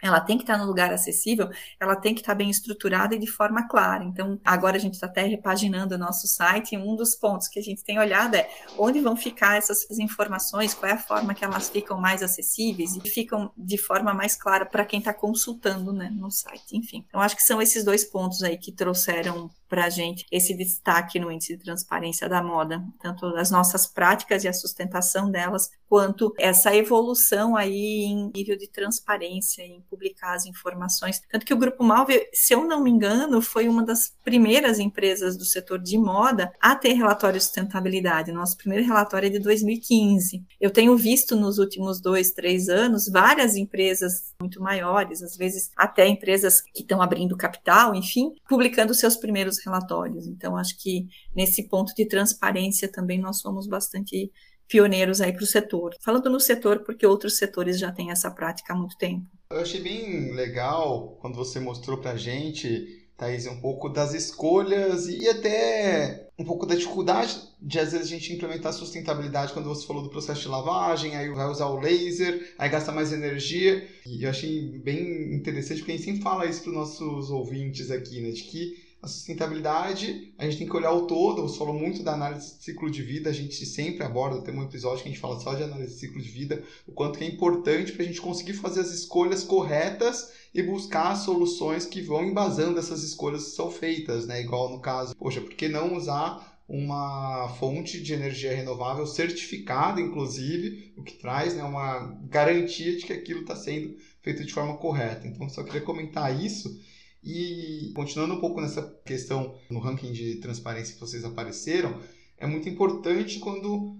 ela tem que estar no lugar acessível, ela tem que estar bem estruturada e de forma clara. Então, agora a gente está até repaginando o nosso site e um dos pontos que a gente tem olhado é onde vão ficar essas informações, qual é a forma que elas ficam mais acessíveis e ficam de forma mais clara para quem está consultando né, no site. Enfim, então acho que são esses dois pontos aí que trouxeram para a gente esse destaque no índice de transparência da moda, tanto as nossas práticas e a sustentação delas, quanto essa evolução aí em nível de transparência, em publicar as informações. Tanto que o Grupo Malve, se eu não me engano, foi uma das primeiras empresas do setor de moda a ter relatório de sustentabilidade. Nosso primeiro relatório é de 2015. Eu tenho visto nos últimos dois, três anos várias empresas muito maiores, às vezes até empresas que estão abrindo capital, enfim, publicando seus primeiros relatórios. Então, acho que nesse ponto de transparência também nós somos bastante pioneiros aí para o setor. Falando no setor, porque outros setores já têm essa prática há muito tempo. Eu achei bem legal quando você mostrou para a gente Thaís, um pouco das escolhas e até um pouco da dificuldade de às vezes a gente implementar sustentabilidade quando você falou do processo de lavagem, aí vai usar o laser, aí gasta mais energia. E eu achei bem interessante porque a gente sempre fala isso para os nossos ouvintes aqui, né? De que a sustentabilidade, a gente tem que olhar o todo. Você falou muito da análise de ciclo de vida, a gente sempre aborda, tem um episódio que a gente fala só de análise de ciclo de vida, o quanto que é importante para a gente conseguir fazer as escolhas corretas e buscar soluções que vão embasando essas escolhas que são feitas, né? Igual no caso, poxa, por que não usar uma fonte de energia renovável certificada, inclusive, o que traz né, uma garantia de que aquilo está sendo feito de forma correta. Então, só queria comentar isso. E continuando um pouco nessa questão no ranking de transparência que vocês apareceram, é muito importante quando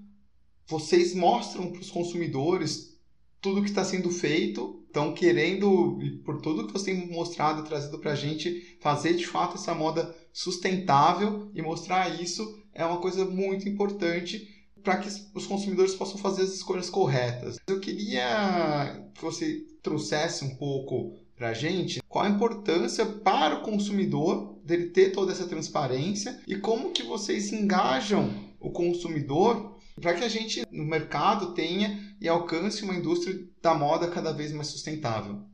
vocês mostram para os consumidores tudo que está sendo feito, estão querendo, por tudo que vocês têm mostrado, trazido para a gente, fazer de fato essa moda sustentável e mostrar isso é uma coisa muito importante para que os consumidores possam fazer as escolhas corretas. Eu queria que você trouxesse um pouco para a gente qual a importância para o consumidor dele ter toda essa transparência e como que vocês engajam o consumidor para que a gente no mercado tenha e alcance uma indústria da moda cada vez mais sustentável.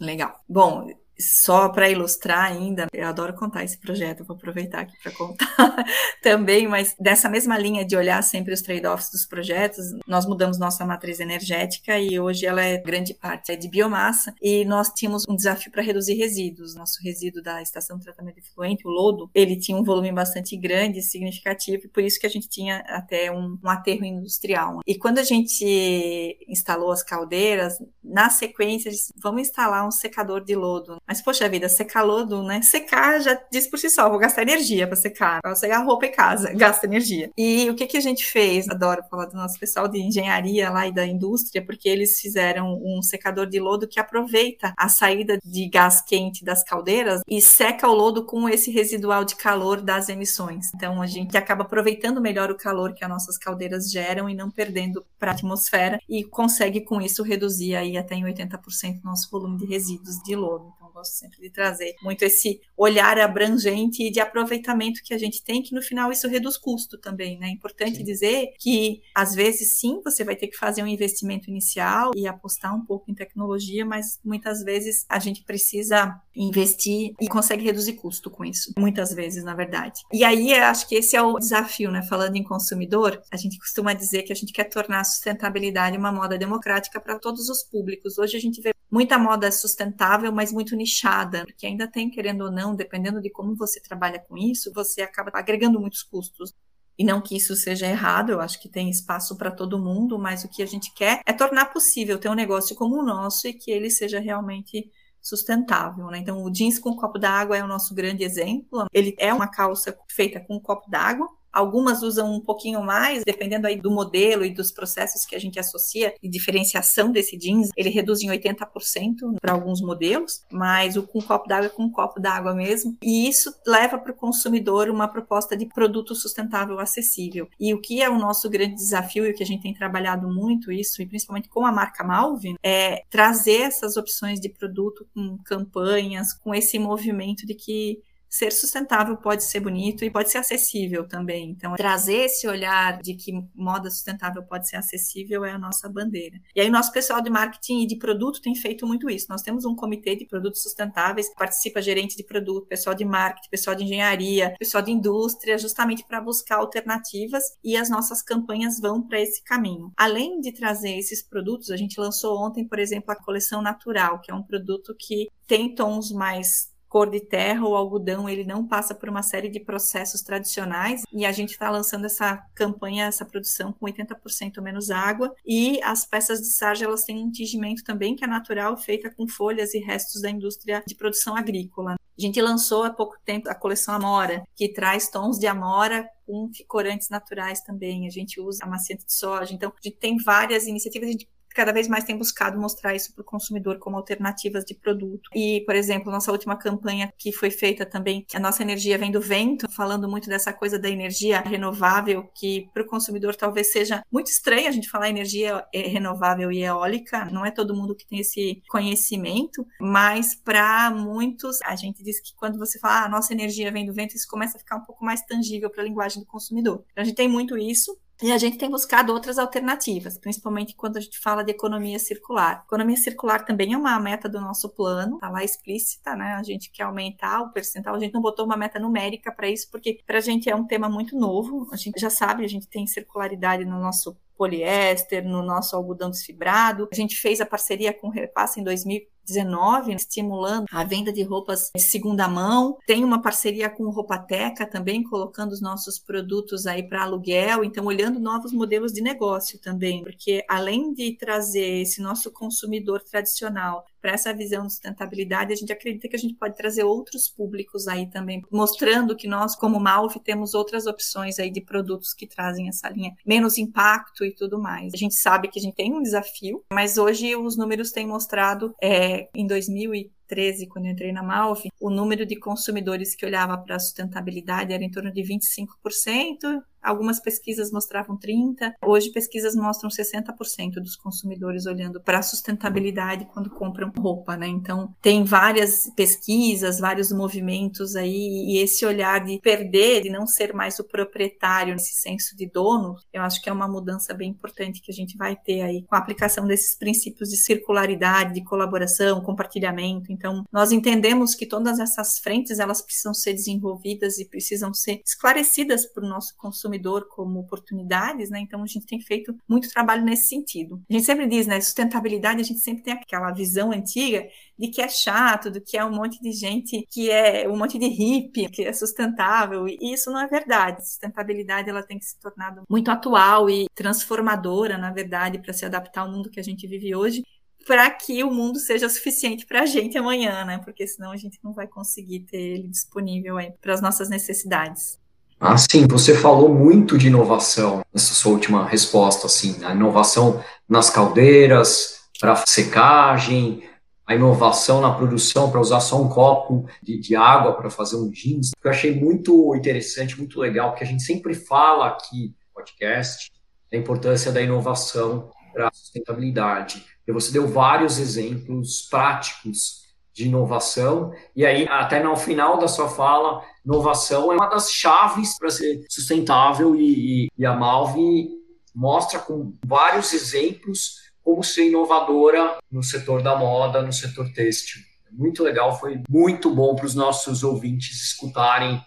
Legal. Bom, só para ilustrar ainda, eu adoro contar esse projeto, vou aproveitar aqui para contar também, mas dessa mesma linha de olhar sempre os trade-offs dos projetos, nós mudamos nossa matriz energética e hoje ela é grande parte é de biomassa e nós tínhamos um desafio para reduzir resíduos. Nosso resíduo da estação de tratamento efluente, o lodo, ele tinha um volume bastante grande significativo, e por isso que a gente tinha até um, um aterro industrial. E quando a gente instalou as caldeiras, na sequência, vamos instalar um secador de lodo mas, poxa vida, secar lodo, né? Secar já diz por si só, vou gastar energia para secar. Vou secar roupa em casa, gasta energia. E o que, que a gente fez? Adoro falar do nosso pessoal de engenharia lá e da indústria, porque eles fizeram um secador de lodo que aproveita a saída de gás quente das caldeiras e seca o lodo com esse residual de calor das emissões. Então, a gente acaba aproveitando melhor o calor que as nossas caldeiras geram e não perdendo para a atmosfera e consegue com isso reduzir aí até em 80% o nosso volume de resíduos de lodo. Então, gosto sempre de trazer muito esse olhar abrangente e de aproveitamento que a gente tem, que no final isso reduz custo também, né? É importante sim. dizer que, às vezes, sim, você vai ter que fazer um investimento inicial e apostar um pouco em tecnologia, mas muitas vezes a gente precisa investir e consegue reduzir custo com isso. Muitas vezes, na verdade. E aí, acho que esse é o desafio, né? Falando em consumidor, a gente costuma dizer que a gente quer tornar a sustentabilidade uma moda democrática para todos os públicos. Hoje a gente vê muita moda sustentável, mas muito nichada, porque ainda tem, querendo ou não, dependendo de como você trabalha com isso, você acaba agregando muitos custos. E não que isso seja errado, eu acho que tem espaço para todo mundo, mas o que a gente quer é tornar possível ter um negócio como o nosso e que ele seja realmente sustentável, né? Então, o jeans com copo d'água é o nosso grande exemplo. Ele é uma calça feita com um copo d'água, Algumas usam um pouquinho mais, dependendo aí do modelo e dos processos que a gente associa e diferenciação desse jeans, ele reduz em 80% para alguns modelos, mas o com copo d'água é com copo d'água mesmo. E isso leva para o consumidor uma proposta de produto sustentável acessível. E o que é o nosso grande desafio e o que a gente tem trabalhado muito isso, e principalmente com a marca Malvin, é trazer essas opções de produto com campanhas, com esse movimento de que ser sustentável pode ser bonito e pode ser acessível também. Então, trazer esse olhar de que moda sustentável pode ser acessível é a nossa bandeira. E aí, o nosso pessoal de marketing e de produto tem feito muito isso. Nós temos um comitê de produtos sustentáveis, participa gerente de produto, pessoal de marketing, pessoal de engenharia, pessoal de indústria, justamente para buscar alternativas e as nossas campanhas vão para esse caminho. Além de trazer esses produtos, a gente lançou ontem, por exemplo, a coleção natural, que é um produto que tem tons mais cor de terra ou algodão, ele não passa por uma série de processos tradicionais e a gente está lançando essa campanha, essa produção com 80% menos água e as peças de sarja elas têm um tingimento também que é natural, feita com folhas e restos da indústria de produção agrícola. A gente lançou há pouco tempo a coleção Amora, que traz tons de amora com corantes naturais também. A gente usa amaciante de soja. Então, a gente tem várias iniciativas. A gente cada vez mais tem buscado mostrar isso para o consumidor como alternativas de produto. E, por exemplo, nossa última campanha que foi feita também, a nossa energia vem do vento, falando muito dessa coisa da energia renovável, que para o consumidor talvez seja muito estranho a gente falar energia renovável e eólica, não é todo mundo que tem esse conhecimento, mas para muitos, a gente diz que quando você fala, ah, nossa energia vem do vento, isso começa a ficar um pouco mais tangível para a linguagem do consumidor. Então, a gente tem muito isso, e a gente tem buscado outras alternativas, principalmente quando a gente fala de economia circular. Economia circular também é uma meta do nosso plano, está lá explícita, né? A gente quer aumentar o percentual, a gente não botou uma meta numérica para isso, porque para a gente é um tema muito novo. A gente já sabe, a gente tem circularidade no nosso poliéster, no nosso algodão desfibrado. A gente fez a parceria com o Repassa em 2000, 19, estimulando a venda de roupas de segunda mão. Tem uma parceria com Roupateca também, colocando os nossos produtos aí para aluguel, então olhando novos modelos de negócio também, porque além de trazer esse nosso consumidor tradicional para essa visão de sustentabilidade, a gente acredita que a gente pode trazer outros públicos aí também, mostrando que nós, como Malve, temos outras opções aí de produtos que trazem essa linha, menos impacto e tudo mais. A gente sabe que a gente tem um desafio, mas hoje os números têm mostrado é, em 2013, quando eu entrei na Malve, o número de consumidores que olhava para a sustentabilidade era em torno de 25%, Algumas pesquisas mostravam 30%, hoje pesquisas mostram 60% dos consumidores olhando para a sustentabilidade quando compram roupa, né? Então, tem várias pesquisas, vários movimentos aí, e esse olhar de perder, de não ser mais o proprietário, nesse senso de dono, eu acho que é uma mudança bem importante que a gente vai ter aí com a aplicação desses princípios de circularidade, de colaboração, compartilhamento. Então, nós entendemos que todas essas frentes, elas precisam ser desenvolvidas e precisam ser esclarecidas para o nosso consumidor consumidor como oportunidades, né? Então a gente tem feito muito trabalho nesse sentido. A gente sempre diz, né, sustentabilidade, a gente sempre tem aquela visão antiga de que é chato, do que é um monte de gente que é um monte de hippie, que é sustentável, e isso não é verdade. Sustentabilidade ela tem que se tornar muito atual e transformadora, na verdade, para se adaptar ao mundo que a gente vive hoje para que o mundo seja suficiente para a gente amanhã, né? Porque senão a gente não vai conseguir ter ele disponível para as nossas necessidades. Ah, sim, você falou muito de inovação nessa sua última resposta, assim, a inovação nas caldeiras, para secagem, a inovação na produção para usar só um copo de, de água para fazer um jeans. Eu achei muito interessante, muito legal, porque a gente sempre fala aqui no podcast da importância da inovação para a sustentabilidade. E você deu vários exemplos práticos de inovação, e aí, até no final da sua fala, Inovação é uma das chaves para ser sustentável e, e, e a Malve mostra com vários exemplos como ser inovadora no setor da moda, no setor têxtil. Muito legal, foi muito bom para os nossos ouvintes escutarem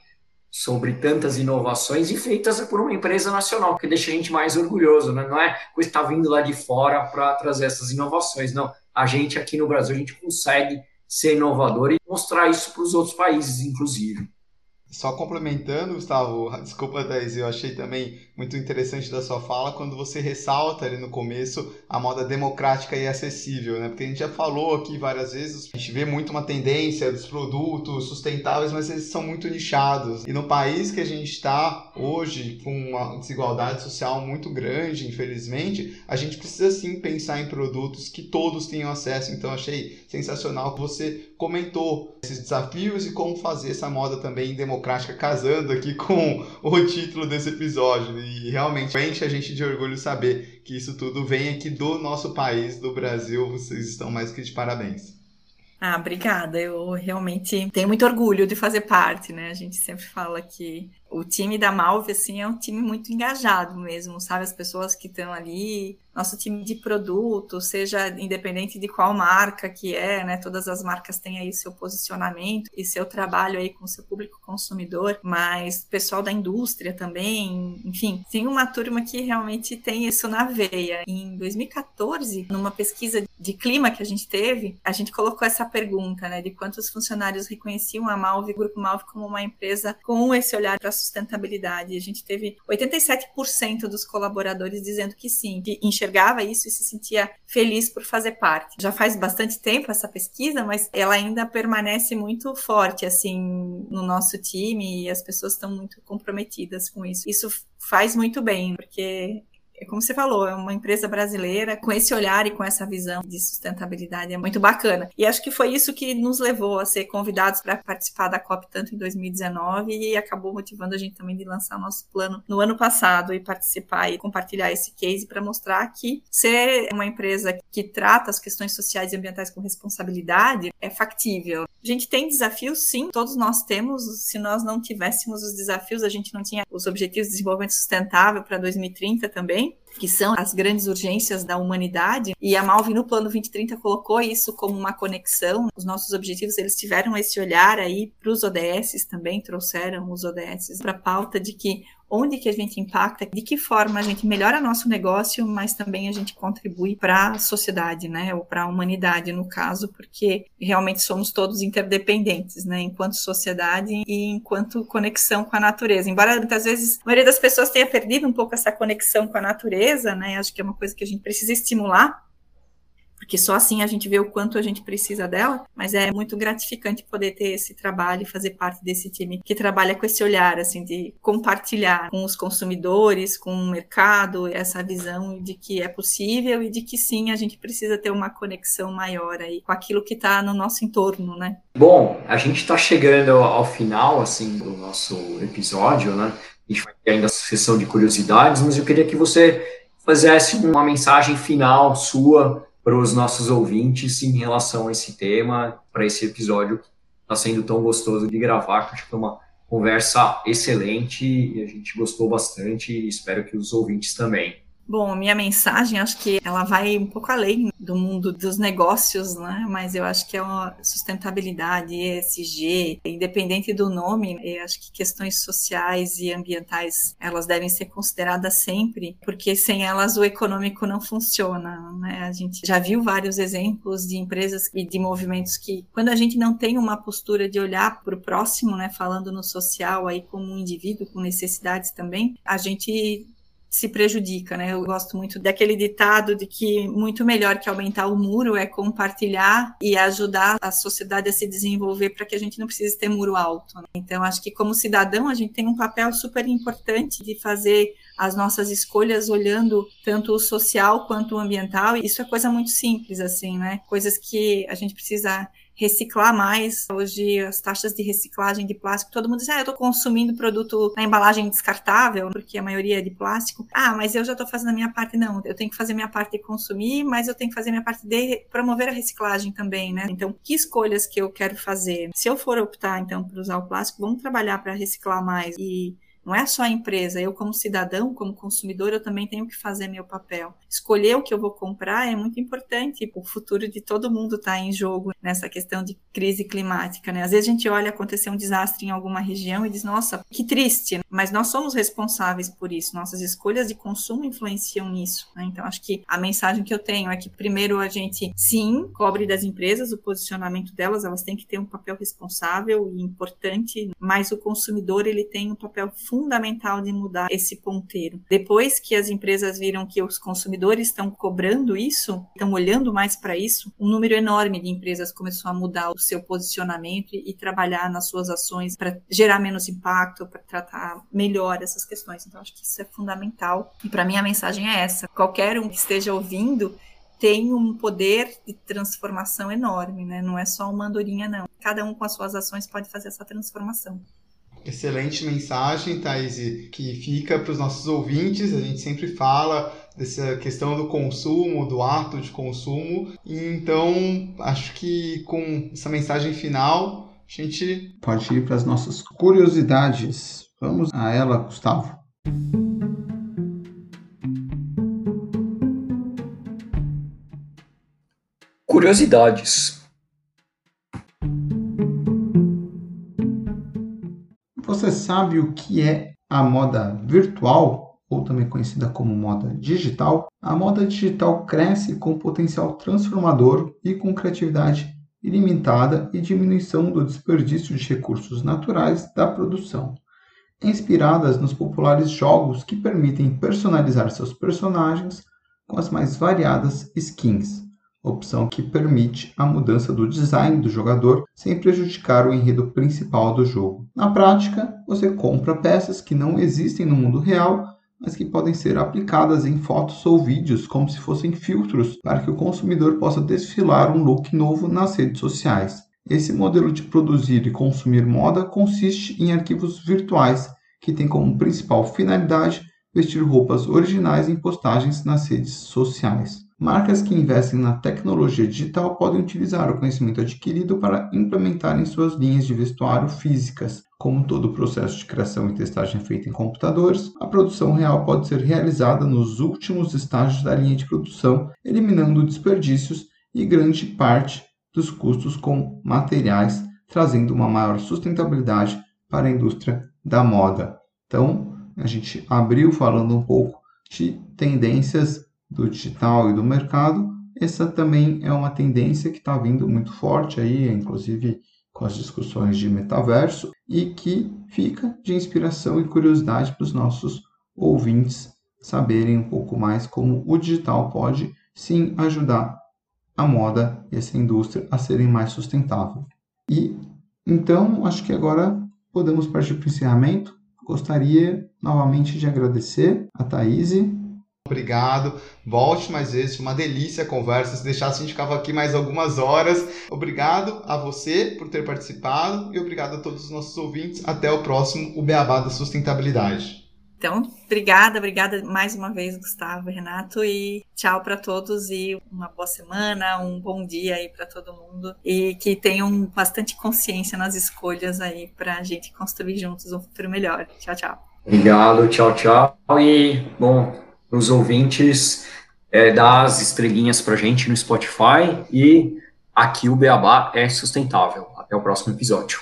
sobre tantas inovações e feitas por uma empresa nacional, que deixa a gente mais orgulhoso, né? não é coisa que está vindo lá de fora para trazer essas inovações, não. A gente aqui no Brasil, a gente consegue ser inovador e mostrar isso para os outros países, inclusive. Só complementando, Gustavo, desculpa, Thais, eu achei também muito interessante da sua fala quando você ressalta ali no começo a moda democrática e acessível, né? Porque a gente já falou aqui várias vezes, a gente vê muito uma tendência dos produtos sustentáveis, mas eles são muito nichados. E no país que a gente está hoje, com uma desigualdade social muito grande, infelizmente, a gente precisa sim pensar em produtos que todos tenham acesso. Então, achei sensacional que você comentou esses desafios e como fazer essa moda também democrática, casando aqui com o título desse episódio. E realmente enche a gente de orgulho saber que isso tudo vem aqui do nosso país, do Brasil. Vocês estão mais que de parabéns. Ah, obrigada. Eu realmente tenho muito orgulho de fazer parte, né? A gente sempre fala que o time da Malve, assim, é um time muito engajado mesmo, sabe? As pessoas que estão ali nosso time de produto, seja independente de qual marca que é, né? Todas as marcas têm aí seu posicionamento e seu trabalho aí com seu público consumidor, mas pessoal da indústria também, enfim, tem uma turma que realmente tem isso na veia. Em 2014, numa pesquisa de clima que a gente teve, a gente colocou essa pergunta, né, de quantos funcionários reconheciam a Malve, Grupo Malve como uma empresa com esse olhar para sustentabilidade. A gente teve 87% dos colaboradores dizendo que sim, que enxergavam enxergava isso e se sentia feliz por fazer parte. Já faz bastante tempo essa pesquisa, mas ela ainda permanece muito forte assim no nosso time e as pessoas estão muito comprometidas com isso. Isso faz muito bem, porque como você falou, é uma empresa brasileira com esse olhar e com essa visão de sustentabilidade é muito bacana. E acho que foi isso que nos levou a ser convidados para participar da COP tanto em 2019 e acabou motivando a gente também de lançar nosso plano no ano passado e participar e compartilhar esse case para mostrar que ser uma empresa que trata as questões sociais e ambientais com responsabilidade é factível. A gente tem desafios, sim, todos nós temos. Se nós não tivéssemos os desafios, a gente não tinha os objetivos de desenvolvimento sustentável para 2030 também que são as grandes urgências da humanidade. E a Malve no Plano 2030 colocou isso como uma conexão. Os nossos objetivos, eles tiveram esse olhar aí para os ODS também, trouxeram os ODS para a pauta de que onde que a gente impacta, de que forma a gente melhora nosso negócio, mas também a gente contribui para a sociedade, né, ou para a humanidade no caso, porque realmente somos todos interdependentes, né, enquanto sociedade e enquanto conexão com a natureza. Embora muitas vezes a maioria das pessoas tenha perdido um pouco essa conexão com a natureza, né, acho que é uma coisa que a gente precisa estimular porque só assim a gente vê o quanto a gente precisa dela, mas é muito gratificante poder ter esse trabalho e fazer parte desse time que trabalha com esse olhar, assim, de compartilhar com os consumidores, com o mercado, essa visão de que é possível e de que sim, a gente precisa ter uma conexão maior aí com aquilo que está no nosso entorno, né? Bom, a gente está chegando ao final, assim, do nosso episódio, né? A gente vai ter ainda a sessão de curiosidades, mas eu queria que você fizesse uma mensagem final sua para os nossos ouvintes em relação a esse tema, para esse episódio que está sendo tão gostoso de gravar, acho que foi uma conversa excelente e a gente gostou bastante e espero que os ouvintes também. Bom, minha mensagem acho que ela vai um pouco além do mundo dos negócios, né? Mas eu acho que é uma sustentabilidade, ESG, independente do nome, eu acho que questões sociais e ambientais elas devem ser consideradas sempre, porque sem elas o econômico não funciona, né? A gente já viu vários exemplos de empresas e de movimentos que, quando a gente não tem uma postura de olhar para o próximo, né? Falando no social aí como um indivíduo com necessidades também, a gente se prejudica, né? Eu gosto muito daquele ditado de que muito melhor que aumentar o muro é compartilhar e ajudar a sociedade a se desenvolver para que a gente não precise ter muro alto. Né? Então, acho que como cidadão a gente tem um papel super importante de fazer as nossas escolhas olhando tanto o social quanto o ambiental. Isso é coisa muito simples, assim, né? Coisas que a gente precisa reciclar mais. Hoje, as taxas de reciclagem de plástico, todo mundo diz, ah, eu estou consumindo produto na embalagem descartável, porque a maioria é de plástico. Ah, mas eu já estou fazendo a minha parte. Não, eu tenho que fazer minha parte de consumir, mas eu tenho que fazer minha parte de promover a reciclagem também, né? Então, que escolhas que eu quero fazer? Se eu for optar, então, por usar o plástico, vamos trabalhar para reciclar mais e não é só a empresa, eu como cidadão, como consumidor, eu também tenho que fazer meu papel. Escolher o que eu vou comprar é muito importante, o futuro de todo mundo está em jogo nessa questão de crise climática, né? Às vezes a gente olha acontecer um desastre em alguma região e diz, nossa, que triste, mas nós somos responsáveis por isso, nossas escolhas de consumo influenciam nisso, né? Então acho que a mensagem que eu tenho é que primeiro a gente, sim, cobre das empresas o posicionamento delas, elas têm que ter um papel responsável e importante, mas o consumidor ele tem um papel fundamental fundamental de mudar esse ponteiro. Depois que as empresas viram que os consumidores estão cobrando isso, estão olhando mais para isso, um número enorme de empresas começou a mudar o seu posicionamento e, trabalhar nas suas ações para gerar menos impacto, para tratar melhor essas questões. Então, acho que isso é fundamental. E para mim a mensagem é essa: qualquer um que esteja ouvindo tem um poder de transformação enorme, né? Não é só uma andorinha, não. Cada um com as suas ações pode fazer essa transformação. Excelente mensagem, Thaís, que fica para os nossos ouvintes. A gente sempre fala dessa questão do consumo, do ato de consumo. Então, acho que com essa mensagem final, a gente pode ir para as nossas curiosidades. Vamos a ela, Gustavo. Curiosidades. Você sabe o que é a moda virtual, ou também conhecida como moda digital? A moda digital cresce com potencial transformador e com criatividade ilimitada e diminuição do desperdício de recursos naturais da produção. Inspiradas nos populares jogos que permitem personalizar seus personagens com as mais variadas skins opção que permite a mudança do design do jogador sem prejudicar o enredo principal do jogo. Na prática, você compra peças que não existem no mundo real, mas que podem ser aplicadas em fotos ou vídeos como se fossem filtros para que o consumidor possa desfilar um look novo nas redes sociais. Esse modelo de produzir e consumir moda consiste em arquivos virtuais que têm como principal finalidade vestir roupas originais em postagens nas redes sociais. Marcas que investem na tecnologia digital podem utilizar o conhecimento adquirido para implementar em suas linhas de vestuário físicas. Como todo o processo de criação e testagem é feito em computadores, a produção real pode ser realizada nos últimos estágios da linha de produção, eliminando desperdícios e grande parte dos custos com materiais, trazendo uma maior sustentabilidade para a indústria da moda. Então, a gente abriu falando um pouco de tendências do digital e do mercado. Essa também é uma tendência que está vindo muito forte aí, inclusive com as discussões de metaverso, e que fica de inspiração e curiosidade para os nossos ouvintes saberem um pouco mais como o digital pode sim ajudar a moda e essa indústria a serem mais sustentável. E então acho que agora podemos partir para o encerramento. Gostaria novamente de agradecer a Thaís. Obrigado. Volte mais vezes. Uma delícia a conversa. Se deixasse, a gente ficava aqui mais algumas horas. Obrigado a você por ter participado e obrigado a todos os nossos ouvintes. Até o próximo, o Beabá da Sustentabilidade. Então, obrigada, obrigada mais uma vez, Gustavo e Renato, e tchau para todos e uma boa semana, um bom dia aí para todo mundo e que tenham bastante consciência nas escolhas aí para a gente construir juntos um futuro melhor. Tchau, tchau. Obrigado, tchau, tchau. E, bom, os ouvintes, é, dá as estrelinhas para gente no Spotify e aqui o Beabá é sustentável. Até o próximo episódio.